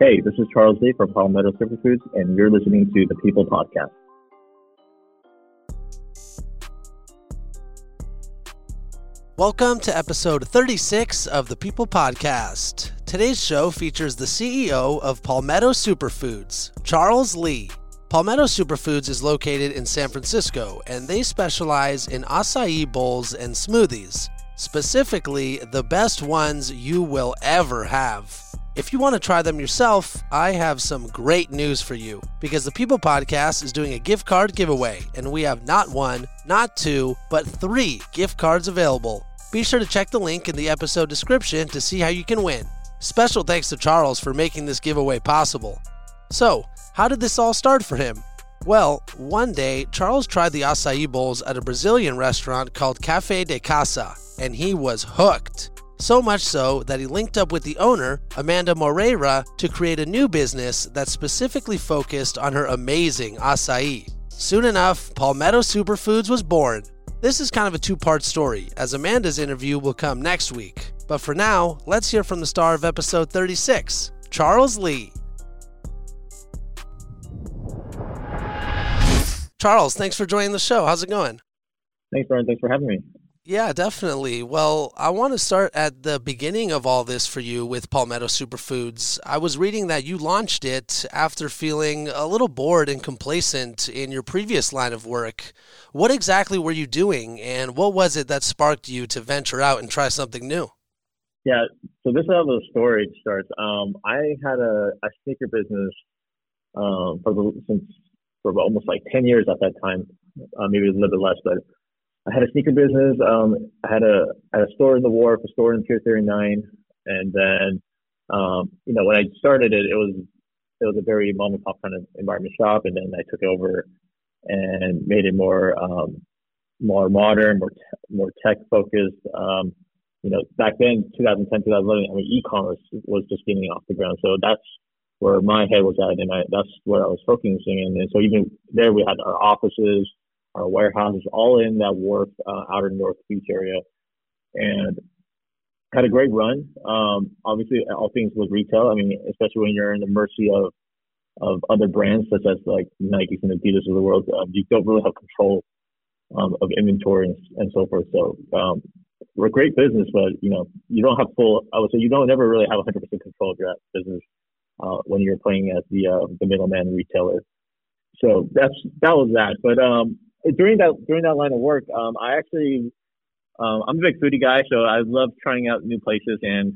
Hey, this is Charles Lee from Palmetto Superfoods, and you're listening to the People Podcast. Welcome to episode 36 of the People Podcast. Today's show features the CEO of Palmetto Superfoods, Charles Lee. Palmetto Superfoods is located in San Francisco, and they specialize in acai bowls and smoothies, specifically the best ones you will ever have. If you want to try them yourself, I have some great news for you because the People Podcast is doing a gift card giveaway, and we have not one, not two, but three gift cards available. Be sure to check the link in the episode description to see how you can win. Special thanks to Charles for making this giveaway possible. So, how did this all start for him? Well, one day, Charles tried the acai bowls at a Brazilian restaurant called Cafe de Casa, and he was hooked. So much so that he linked up with the owner, Amanda Moreira, to create a new business that specifically focused on her amazing acai. Soon enough, Palmetto Superfoods was born. This is kind of a two part story, as Amanda's interview will come next week. But for now, let's hear from the star of episode 36, Charles Lee. Charles, thanks for joining the show. How's it going? Thanks, Brian. Thanks for having me. Yeah, definitely. Well, I want to start at the beginning of all this for you with Palmetto Superfoods. I was reading that you launched it after feeling a little bored and complacent in your previous line of work. What exactly were you doing, and what was it that sparked you to venture out and try something new? Yeah, so this is how the story starts. Um, I had a, a sneaker business um, for since for almost like ten years at that time, uh, maybe a little bit less, but I had a sneaker business. Um, I had had a store in the wharf, a store in Pier 39, and then um, you know when I started it, it was it was a very mom and pop kind of environment shop, and then I took over and made it more um, more modern, more te- more tech focused. Um, you know, back then, 2010, 2011, I mean, e-commerce was just getting off the ground, so that's where my head was at, and I, that's where I was focusing. And so even there, we had our offices our warehouses, all in that wharf uh, outer North Beach area, and had a great run. Um, obviously, all things with retail. I mean, especially when you're in the mercy of of other brands such as like Nike and Adidas of the world, um, you don't really have control um, of inventory and, and, so forth. So um, we're a great business, but you know you don't have full. I would say you don't never really have 100% control of your business uh, when you're playing as the uh, the middleman retailer. So that's that was that. But um, during that during that line of work, um, I actually um, I'm a big foodie guy, so I love trying out new places. And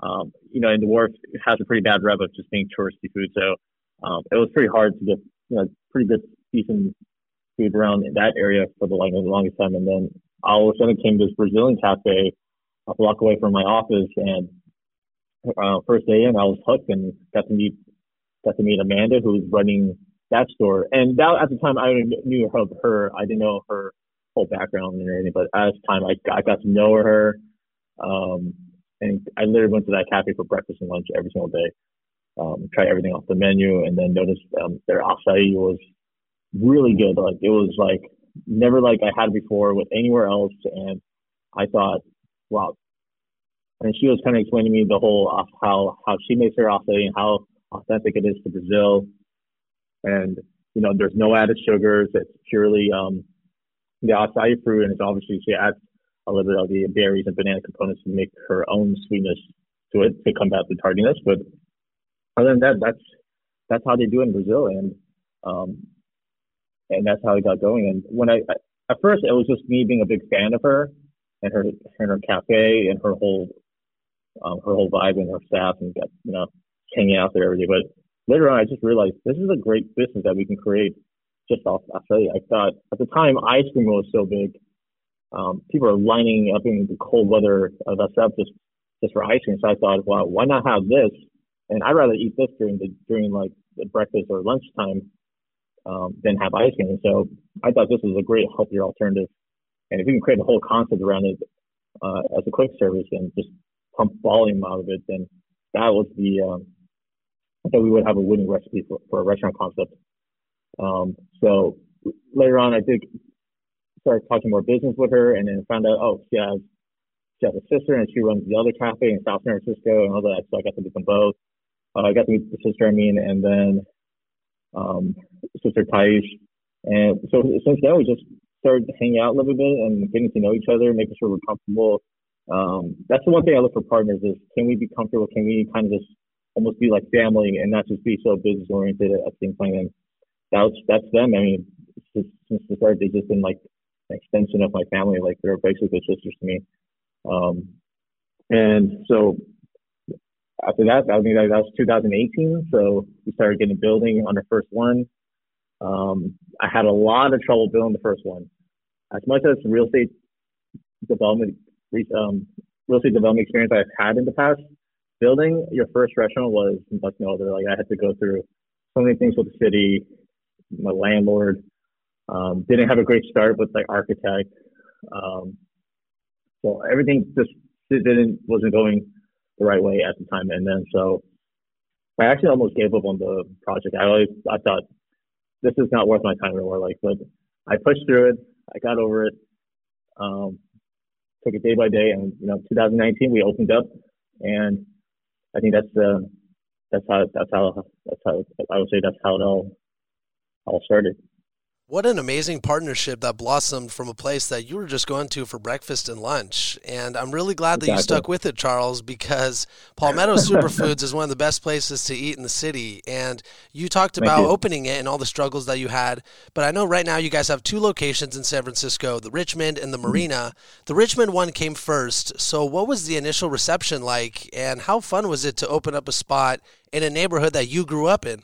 um, you know, and the wharf has a pretty bad rep of just being touristy food, so um, it was pretty hard to get you know pretty good decent food around in that area for the, like, the longest time. And then all of a sudden came this Brazilian cafe a block away from my office, and uh, first day in, I was hooked and got to meet got to meet Amanda, who was running that store. And that at the time I knew of her. I didn't know her whole background and everything, but at the time I, I got to know her. Um, and I literally went to that cafe for breakfast and lunch every single day. Um, try everything off the menu and then noticed um, their acai was really good. Like it was like never like I had before with anywhere else. And I thought, wow. And she was kind of explaining to me the whole uh, how how she makes her acai and how authentic it is to Brazil and you know there's no added sugars. It's purely um, the acai fruit, and it's obviously she adds a little bit of the berries and banana components to make her own sweetness to it to combat the tardiness. But other than that, that's that's how they do it in Brazil, and um, and that's how it got going. And when I at first it was just me being a big fan of her and her and her cafe and her whole um, her whole vibe and her staff and got you know hanging out there every day. But later on, I just realized this is a great business that we can create just off Australia. I thought at the time ice cream was so big, um, people are lining up in the cold weather of SF just just for ice cream. So I thought, well, why not have this? And I'd rather eat this during the during like the breakfast or lunchtime um, than have ice cream. So I thought this was a great healthier alternative. And if we can create a whole concept around it uh, as a quick service and just pump volume out of it, then that was the um, Thought we would have a winning recipe for, for a restaurant concept. Um, so later on, I did start talking more business with her, and then found out, oh, she has she has a sister, and she runs the other cafe in South San Francisco, and all that. So I got to meet them both. uh, I got to meet the sister I mean, and then um, sister Thais. And so since then, we just started hanging out a little bit and getting to know each other, making sure we're comfortable. Um, that's the one thing I look for partners is can we be comfortable? Can we kind of just almost be like family and not just be so business oriented at the same time? And that's that's them. I mean, just, since the start, they've just been like an extension of my family. Like they're basically sisters to me. Um, and so after that, I mean, that was 2018. So we started getting building on the first one. Um, I had a lot of trouble building the first one. As much as real estate development, um, real estate development experience I've had in the past, building your first restaurant was much no. Like I had to go through so many things with the city, my landlord. Um, didn't have a great start with like architect. Um, so everything just didn't wasn't going the right way at the time. And then so I actually almost gave up on the project. I always I thought this is not worth my time anymore. Like, but I pushed through it. I got over it. Um, took it day by day, and you know, 2019 we opened up, and I think that's uh, that's how that's how that's how I would say that's how it all all started. What an amazing partnership that blossomed from a place that you were just going to for breakfast and lunch. And I'm really glad that exactly. you stuck with it, Charles, because Palmetto Superfoods is one of the best places to eat in the city. And you talked about you. opening it and all the struggles that you had. But I know right now you guys have two locations in San Francisco the Richmond and the mm-hmm. Marina. The Richmond one came first. So, what was the initial reception like? And how fun was it to open up a spot in a neighborhood that you grew up in?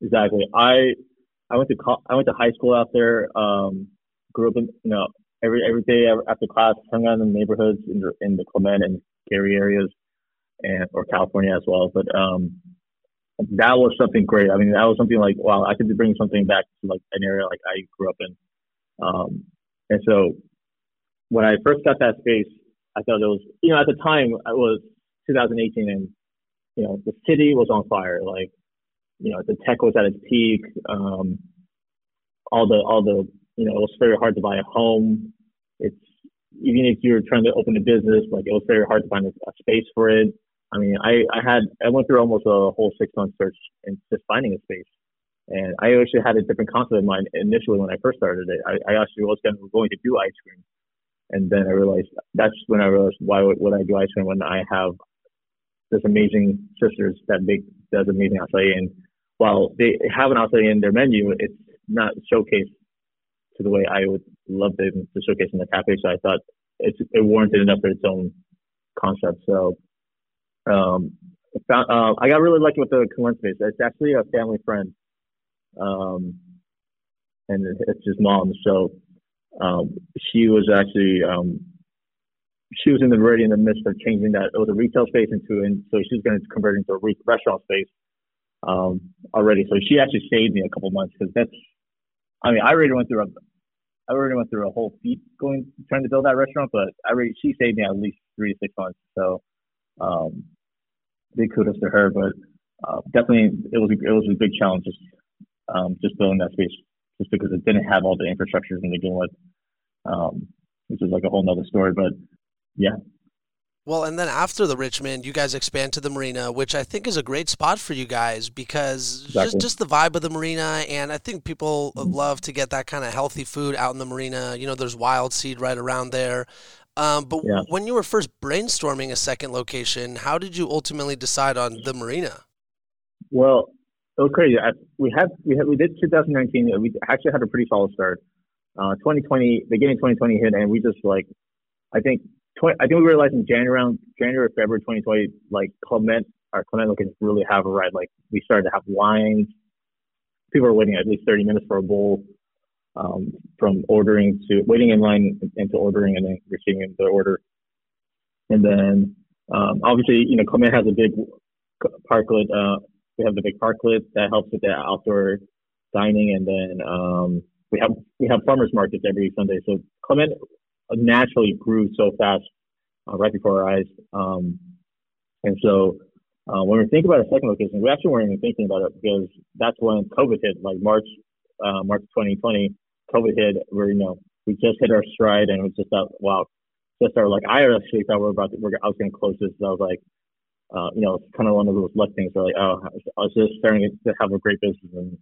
Exactly. I I went to I went to high school out there. Um, grew up in you know every every day after class, hung out in the neighborhoods in the in the Clement and Cary areas, and or California as well. But um, that was something great. I mean, that was something like wow, I could be bringing something back to like an area like I grew up in. Um, and so when I first got that space, I thought it was you know at the time it was 2018 and you know the city was on fire. Like you know, the tech was at its peak. Um, all the, all the, you know, it was very hard to buy a home. It's, even if you're trying to open a business, like it was very hard to find a, a space for it. I mean, I, I had, I went through almost a whole six month search and just finding a space. And I actually had a different concept in mind initially when I first started it. I, I actually was going to, going to do ice cream. And then I realized that's when I realized why would, would I do ice cream when I have this amazing sisters that make does amazing acai and while they have an outside in their menu, it's not showcased to the way I would love them to showcase in the cafe. So I thought it's, it warranted enough for its own concept. So um, found, uh, I got really lucky with the space. It's actually a family friend, um, and it's his mom. So um, she was actually um, she was in the already in the midst of changing that. It was a retail space into, and so she was going to convert it into a re- restaurant space um, already. So she actually saved me a couple months because that's, I mean, I already went through a, I already went through a whole feat going trying to build that restaurant, but I already she saved me at least three to six months. So, um, big kudos to her. But uh, definitely, it was it was a big challenge just um, just building that space, just because it didn't have all the infrastructure to begin with, um, which is like a whole nother story. But yeah, well, and then after the Richmond, you guys expand to the marina, which I think is a great spot for you guys because exactly. just just the vibe of the marina, and I think people mm-hmm. love to get that kind of healthy food out in the marina. You know, there's Wildseed right around there. Um, but yeah. when you were first brainstorming a second location, how did you ultimately decide on the marina? Well, it was crazy. I, we had we had we did 2019. We actually had a pretty solid start. Uh, 2020, beginning 2020 hit, and we just like I think 20, I think we realized in January, around January, or February 2020, like Clement, our Clement locations really have a ride. Like we started to have lines. People were waiting at least 30 minutes for a bowl, um, from ordering to waiting in line into ordering and then receiving the order. And then, um, obviously, you know, Clement has a big parklet. Uh, we have the big parklet that helps with the outdoor dining. And then, um, we have, we have farmers markets every Sunday. So Clement naturally grew so fast uh, right before our eyes. Um, and so uh, when we think about a second location, we actually weren't even thinking about it because that's when COVID hit, like March, uh, March 2020, COVID hit. Where you know we just hit our stride, and it was just that wow, just our like I actually thought we are about to, we're, I was going to close this. I was like, uh, you know, it's kind of one of those luck things where like, oh, I was just starting to have a great business and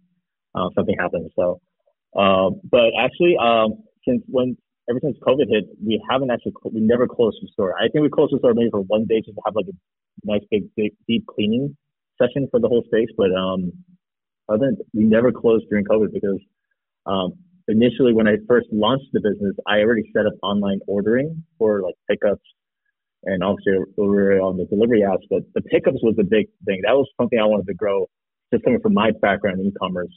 uh, something happened. So, uh, but actually, um, since when ever since COVID hit, we haven't actually we never closed the store. I think we closed the store maybe for one day just to have like a nice big, big deep cleaning session for the whole space. But um, other than we never closed during COVID because um, initially when I first launched the business, I already set up online ordering for like pickups and obviously we were on the delivery apps, but the pickups was a big thing. That was something I wanted to grow just coming from my background in e-commerce.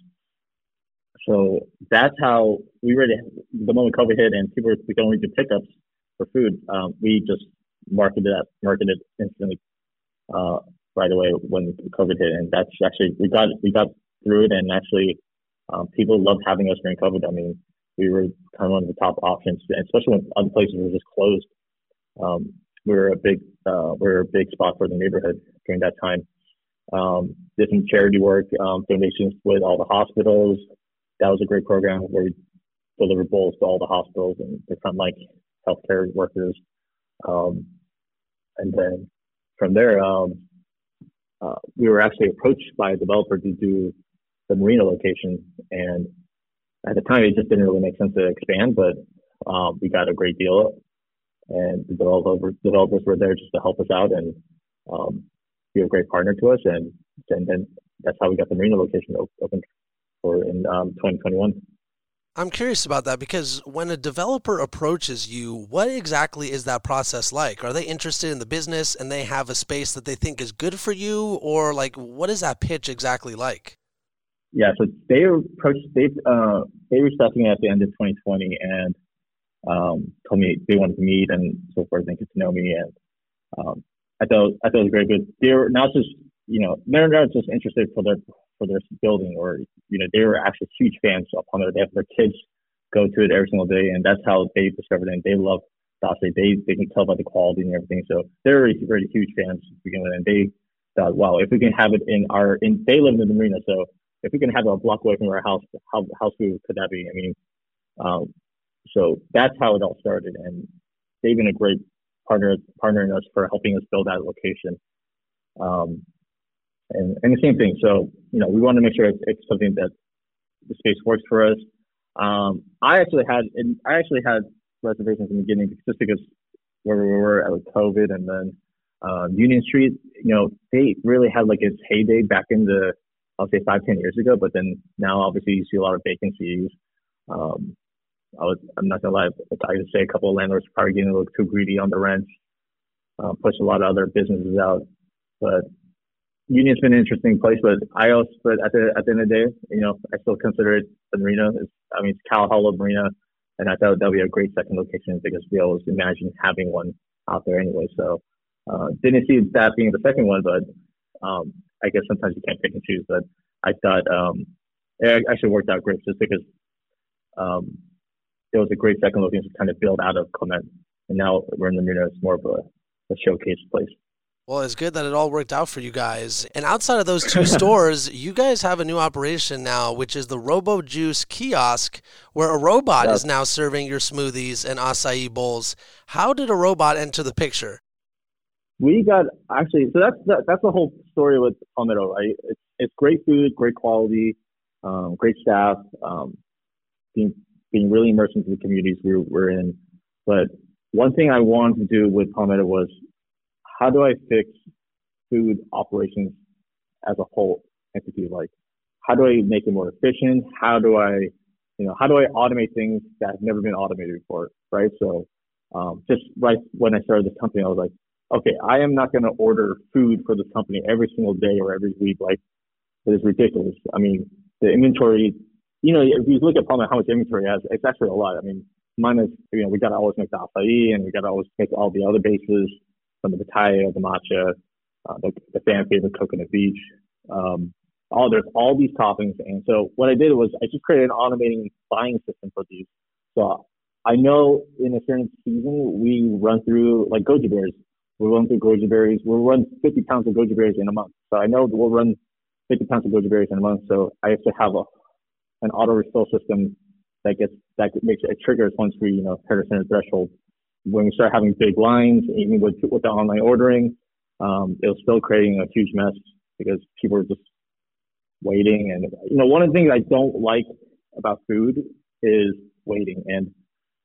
So that's how we really, the moment COVID hit and people were going to pickups for food, um, we just marketed that, marketed instantly, uh, right away when COVID hit. And that's actually, we got, we got through it and actually, um, people loved having us during COVID. I mean, we were kind of one of the top options, especially when other places were just closed. Um, we were a big, uh, we were a big spot for the neighborhood during that time. Um, did some charity work, um, donations with all the hospitals. That was a great program where we delivered bowls to all the hospitals and the frontline healthcare workers. Um, and then from there, um, uh, we were actually approached by a developer to do the marina location. And at the time, it just didn't really make sense to expand, but um, we got a great deal. And the developers, developers were there just to help us out and um, be a great partner to us. And, and then that's how we got the marina location open for in um, 2021. I'm curious about that because when a developer approaches you, what exactly is that process like? Are they interested in the business and they have a space that they think is good for you, or like what is that pitch exactly like? Yeah, so they approached they uh, they reached out to me at the end of 2020 and um, told me they wanted to meet and so forth and get to know me and um, I thought I thought it was very good. They're not just you know they're not just interested for their for their building or you know they were actually huge fans of it. They have their kids go to it every single day and that's how they discovered it and they love Dace. They they can tell by the quality and everything. So they're really, really huge fans to begin with and they thought, wow, if we can have it in our in they live in the marina, so if we can have it a block away from our house, how how cool could that be? I mean, um, so that's how it all started, and they've been a great partner partnering us for helping us build that location. Um, and, and the same thing. So, you know, we want to make sure it's, it's something that the space works for us. Um, I actually had, I actually had reservations in the beginning just because where we were at with COVID and then uh, Union Street, you know, they really had like its heyday back in the, I'll say five, ten years ago. But then now, obviously, you see a lot of vacancies. Um, I was, I'm not gonna lie, I would say a couple of landlords probably getting a little too greedy on the rents, uh, push a lot of other businesses out. But Union's been an interesting place, but I also, but at the at the end of the day, you know, I still consider it the marina. It's, I mean, it's Hollow Marina, and I thought that would be a great second location because we always imagine having one out there anyway. So uh, didn't see that being the second one, but um, I guess sometimes you can't pick and choose. But I thought um, it actually worked out great just because um, it was a great second location to kind of build out of Clement. And now we're in the marina. It's more of a, a showcase place. Well, it's good that it all worked out for you guys. And outside of those two stores, you guys have a new operation now, which is the Robo Juice kiosk, where a robot is now serving your smoothies and acai bowls. How did a robot enter the picture? We got actually, so that's that, that's the whole story with Palmetto, right? It's, it's great food, great quality, um, great staff, um, being being really immersed into the communities we're, we're in. But one thing I wanted to do with Palmetto was how do I fix food operations as a whole entity? Like, how do I make it more efficient? How do I, you know, how do I automate things that have never been automated before? Right. So, um, just right when I started this company, I was like, okay, I am not going to order food for this company every single day or every week. Like, it is ridiculous. I mean, the inventory, you know, if you look at Palma, how much inventory it has, it's actually a lot. I mean, mine is, you know, we got to always make the acai and we got to always make all the other bases some of the Thai, the matcha, uh, the, the fan favorite coconut beach. Um, all there's all these toppings, and so what I did was I just created an automating buying system for these. So I know in a certain season we run through like goji berries. we run through goji berries. We'll run 50 pounds of goji berries in a month. So I know we'll run 50 pounds of goji berries in a month. So I have to have a an auto refill system that gets that makes it triggers once we you know hit a certain threshold when we start having big lines, even with with the online ordering, Um, it was still creating a huge mess because people were just waiting. And you know, one of the things I don't like about food is waiting. And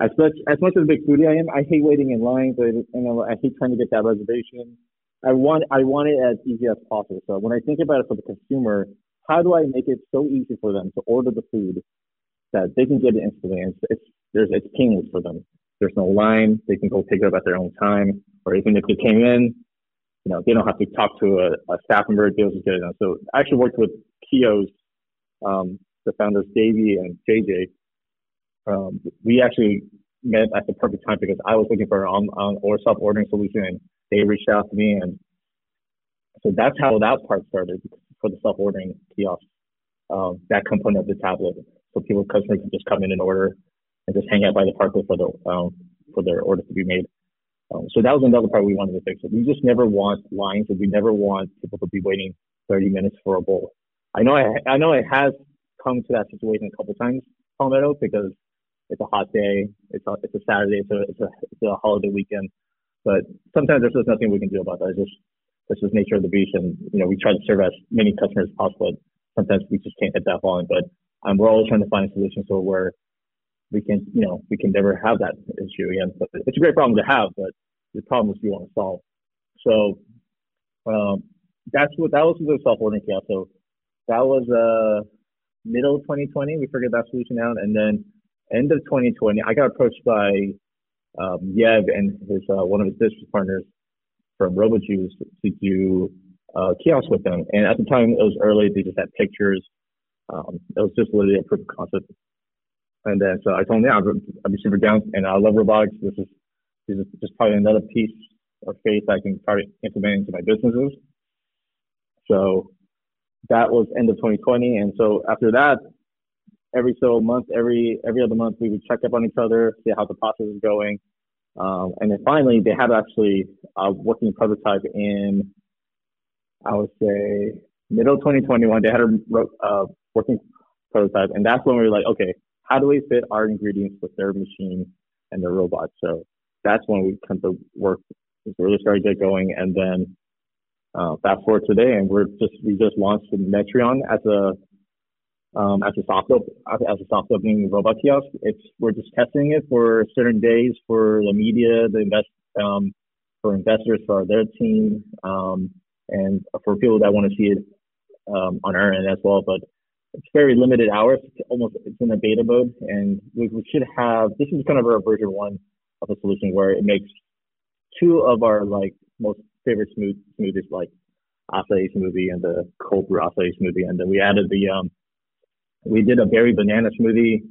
as much as much as a big foodie I am, I hate waiting in lines. I, you know, I hate trying to get that reservation. I want I want it as easy as possible. So when I think about it for the consumer, how do I make it so easy for them to order the food that they can get it instantly? And it's, it's there's it's painless for them. There's no line. They can go pick it up at their own time, or even if they came in, you know, they don't have to talk to a, a staff member. They'll just get it done. So I actually worked with Kios, um, the founders Davey and JJ. Um, we actually met at the perfect time because I was looking for an on, on or self ordering solution, and they reached out to me, and so that's how that part started for the self ordering kiosk. Um, that component of the tablet, so people customers can just come in and order and just hang out by the parkway for the um, for their order to be made. Um, so that was another part we wanted to fix. It. We just never want lines, and we never want people to be waiting 30 minutes for a bowl. I know I, I know it has come to that situation a couple times, Palmetto, because it's a hot day, it's a, it's a Saturday, so it's a it's a holiday weekend. But sometimes there's just nothing we can do about that. It's just this is nature of the beast, and you know we try to serve as many customers as possible. Sometimes we just can't hit that volume, but um, we're always trying to find a solution so where we can, you know, we can never have that issue again. But it's a great problem to have, but the problem is we want to solve. So um, that's what that was the self-ordering kiosk. So that was uh, middle of 2020. We figured that solution out, and then end of 2020, I got approached by um, Yev and his uh, one of his business partners from RoboJuice to do uh, kiosk with them. And at the time, it was early. They just had pictures. Um, it was just literally a proof of concept. And then so I told him, yeah, I'd be super down, and I love robotics. This is this is just probably another piece of faith I can start implementing into my businesses. So that was end of 2020, and so after that, every so month, every every other month, we would check up on each other, see how the process is going, um, and then finally, they had actually a working prototype in, I would say, middle 2021. They had a uh, working prototype, and that's when we were like, okay, how do we fit our ingredients with their machine and their robot? So that's when we kind of work, really started to get going, and then uh, fast forward today, and we're just we just launched the Metreon as a um, as a soft op- as a soft opening robot kiosk. It's we're just testing it for certain days for the media, the invest um, for investors, for their team, um, and for people that want to see it um, on our end as well. But it's very limited hours. It's almost it's in a beta mode, and we, we should have this is kind of our version one of a solution where it makes two of our like most favorite smooth smoothies like acai smoothie and the cold brew acai smoothie, and then we added the um we did a berry banana smoothie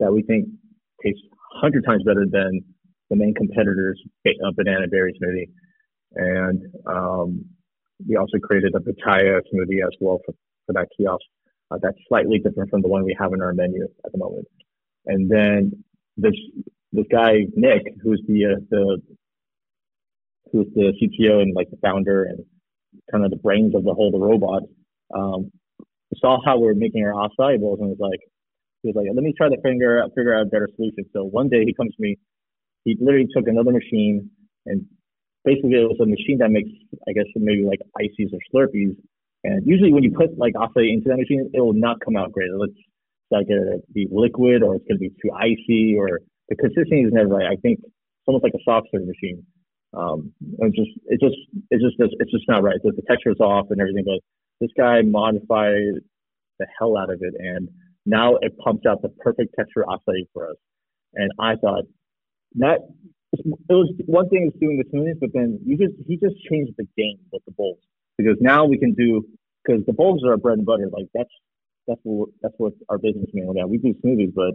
that we think tastes hundred times better than the main competitor's uh, banana berry smoothie, and um, we also created a pitaya smoothie as well for, for that kiosk. Uh, that's slightly different from the one we have in our menu at the moment. And then this this guy Nick, who's the uh, the who's the CTO and like the founder and kind of the brains of the whole the robot, um, saw how we are making our acai bowls and was like, he was like, let me try to figure out figure out a better solution. So one day he comes to me, he literally took another machine and basically it was a machine that makes I guess maybe like ices or slurpees. And usually when you put like acai into that machine, it will not come out great. It looks like it's like a be liquid or it's gonna be too icy or the consistency is never right. I think it's almost like a soft serve machine. Um, it's just, it just, it's just, it's just not right. The, texture is off and everything, but this guy modified the hell out of it, and now it pumps out the perfect texture acai for us. And I thought that it was one thing is doing the smoothies, but then you just he just changed the game with the bowls because now we can do because the bowls are our bread and butter. Like that's that's what that's what our business mainly about. We do smoothies, but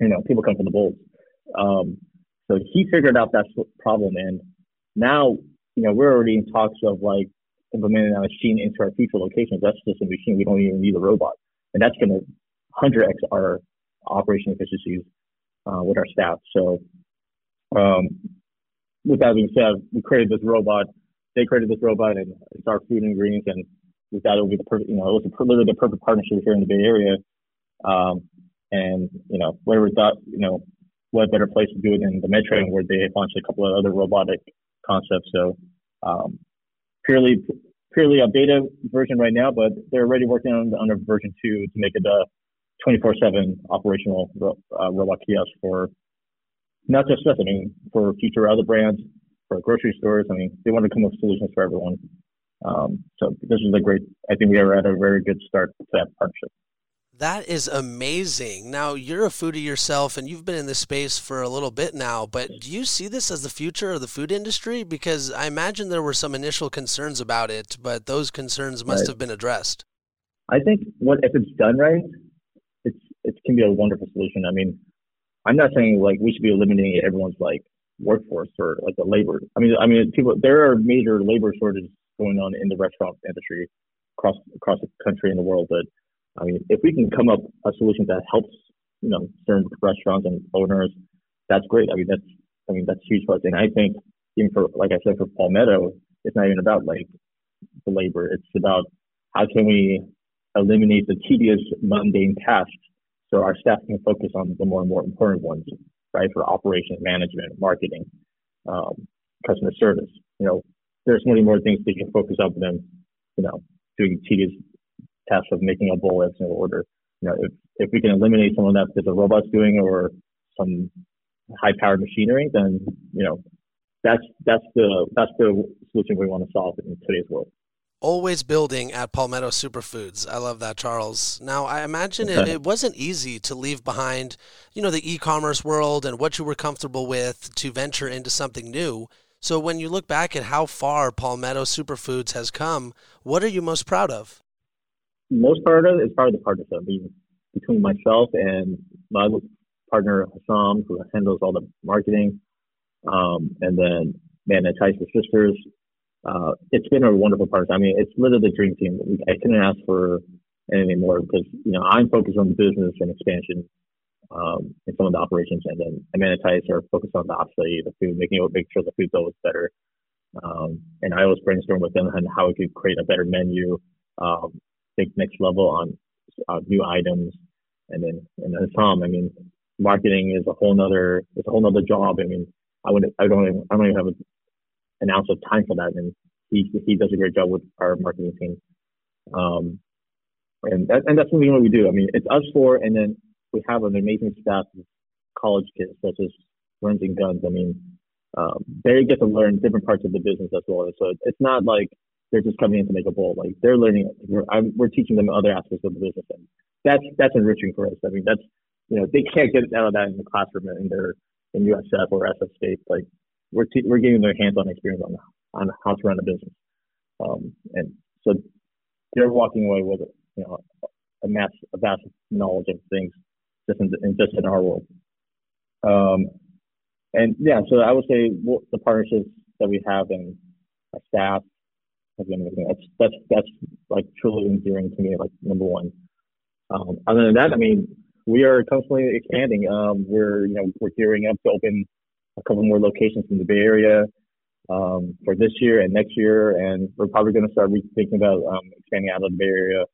you know people come for the bowls. Um, so he figured out that problem, and now you know we're already in talks of like implementing a machine into our future locations. That's just a machine. We don't even need a robot. And that's going to 100x our operation efficiencies uh, with our staff. So, um, with that being said, we created this robot. They created this robot, and it's our food and ingredients. And we thought it would be the perfect, you know, it was a, literally the perfect partnership here in the Bay Area. Um, and you know, where we thought, you know, what better place to do it than the Metreon, where they launched a couple of other robotic concepts. So um, purely purely a beta version right now, but they're already working on, on a version two to make it a 24/7 operational uh, robot kiosk for not just us. I mean, for future other brands, for grocery stores. I mean, they want to come up with solutions for everyone. Um, so this is a great. I think we are at a very good start to that partnership. That is amazing. Now, you're a foodie yourself and you've been in this space for a little bit now, but do you see this as the future of the food industry? Because I imagine there were some initial concerns about it, but those concerns must right. have been addressed. I think what if it's done right, it's it can be a wonderful solution. I mean, I'm not saying like we should be eliminating everyone's like workforce or like the labor. I mean, I mean, people there are major labor shortages going on in the restaurant industry across across the country and the world, but I mean, if we can come up a solution that helps, you know, certain restaurants and owners, that's great. I mean, that's, I mean, that's huge for us. And I think even for, like I said, for Palmetto, it's not even about like the labor. It's about how can we eliminate the tedious, mundane tasks so our staff can focus on the more and more important ones, right? For operations, management, marketing, um, customer service. You know, there's many more things they can focus on than, you know, doing tedious tasks of making a bowl every single order. You know, if, if we can eliminate some of that because the robot's doing or some high powered machinery, then, you know, that's, that's the, that's the solution we want to solve in today's world always building at Palmetto Superfoods. I love that, Charles. Now, I imagine it, it, wasn't easy to leave behind, you know, the e-commerce world and what you were comfortable with to venture into something new. So when you look back at how far Palmetto Superfoods has come, what are you most proud of? most part of is part of the partnership between myself and my partner Hassan, who handles all the marketing, um, and then Man and Tyson Sisters. Uh, it's been a wonderful partnership. I mean, it's literally the dream team. I couldn't ask for anything more because you know I'm focused on the business and expansion um, and some of the operations, and then Amanda Thais are focused on the obviously the food, making sure the food's always better. Um, and I always brainstorm with them on how we could create a better menu, um, think next level on uh, new items. And then, and then Tom, I mean, marketing is a whole nother, it's a whole nother job. I mean, I would, I don't, even, I don't even have an ounce of time for that. And he, he does a great job with our marketing team. Um, and that, and that's something what we do. I mean, it's us four, and then we have an amazing staff of college kids such as Runs and Guns. I mean, um, they get to learn different parts of the business as well. So it's not like they're just coming in to make a bowl. Like they're learning, we're, I'm, we're teaching them other aspects of the business, and that's that's enriching for us. I mean, that's you know they can't get out of that in the classroom in their in USF or SF State. Like we're te- we're giving their hands-on experience on on how to run a business, um, and so they're walking away with you know a mass a vast knowledge of things just in, in just in our world. Um, and yeah, so I would say the partnerships that we have and our staff that's that's that's like truly endearing to me. Like number one. Um, other than that, I mean, we are constantly expanding. Um, we're you know we're gearing up to open a couple more locations in the Bay Area um, for this year and next year, and we're probably going to start thinking about um, expanding out of the Bay Area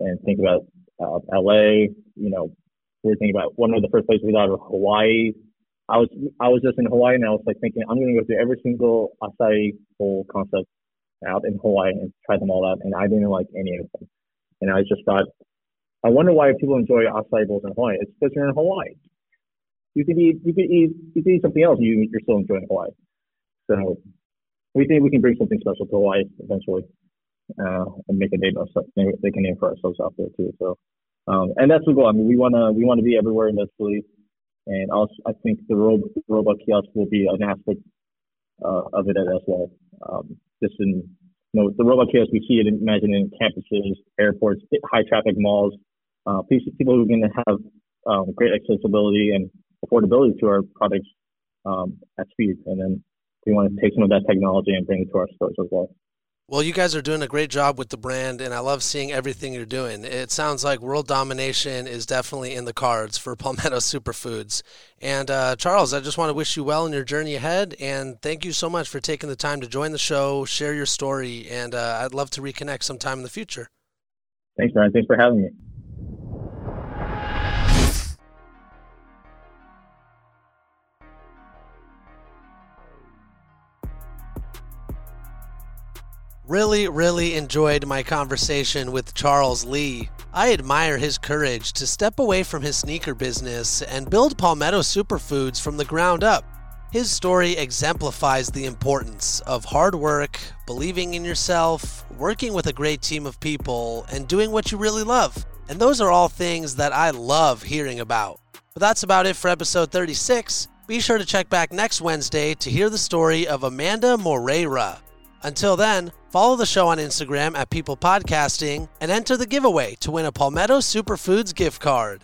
and think about uh, LA. You know, we're thinking about one of the first places we thought of Hawaii. I was I was just in Hawaii and I was like thinking I'm going to go through every single acai bowl concept out in Hawaii and try them all out, and I didn't like any of them. And I just thought, I wonder why people enjoy acai bowls in Hawaii. It's because you're in Hawaii. You could eat, you could eat, you could eat something else. You, you're still enjoying Hawaii. So we think we can bring something special to Hawaii eventually, uh, and make a name of make a name for ourselves out there too. So, um, and that's the goal. I mean, we wanna we wanna be everywhere in eventually, and also I think the robot, robot kiosk will be an aspect uh, of it as well. Um, just in you know the robot kiosk we see it imagine in campuses, airports, high traffic malls. Uh, people who are going to have um, great accessibility and affordability to our products um, at speed, and then we want to take some of that technology and bring it to our stores as well. Well, you guys are doing a great job with the brand, and I love seeing everything you're doing. It sounds like world domination is definitely in the cards for Palmetto Superfoods. And uh, Charles, I just want to wish you well in your journey ahead, and thank you so much for taking the time to join the show, share your story, and uh, I'd love to reconnect sometime in the future. Thanks, Brian. Thanks for having me. Really, really enjoyed my conversation with Charles Lee. I admire his courage to step away from his sneaker business and build Palmetto Superfoods from the ground up. His story exemplifies the importance of hard work, believing in yourself, working with a great team of people, and doing what you really love. And those are all things that I love hearing about. But that's about it for episode 36. Be sure to check back next Wednesday to hear the story of Amanda Moreira. Until then, follow the show on Instagram at People Podcasting and enter the giveaway to win a Palmetto Superfoods gift card.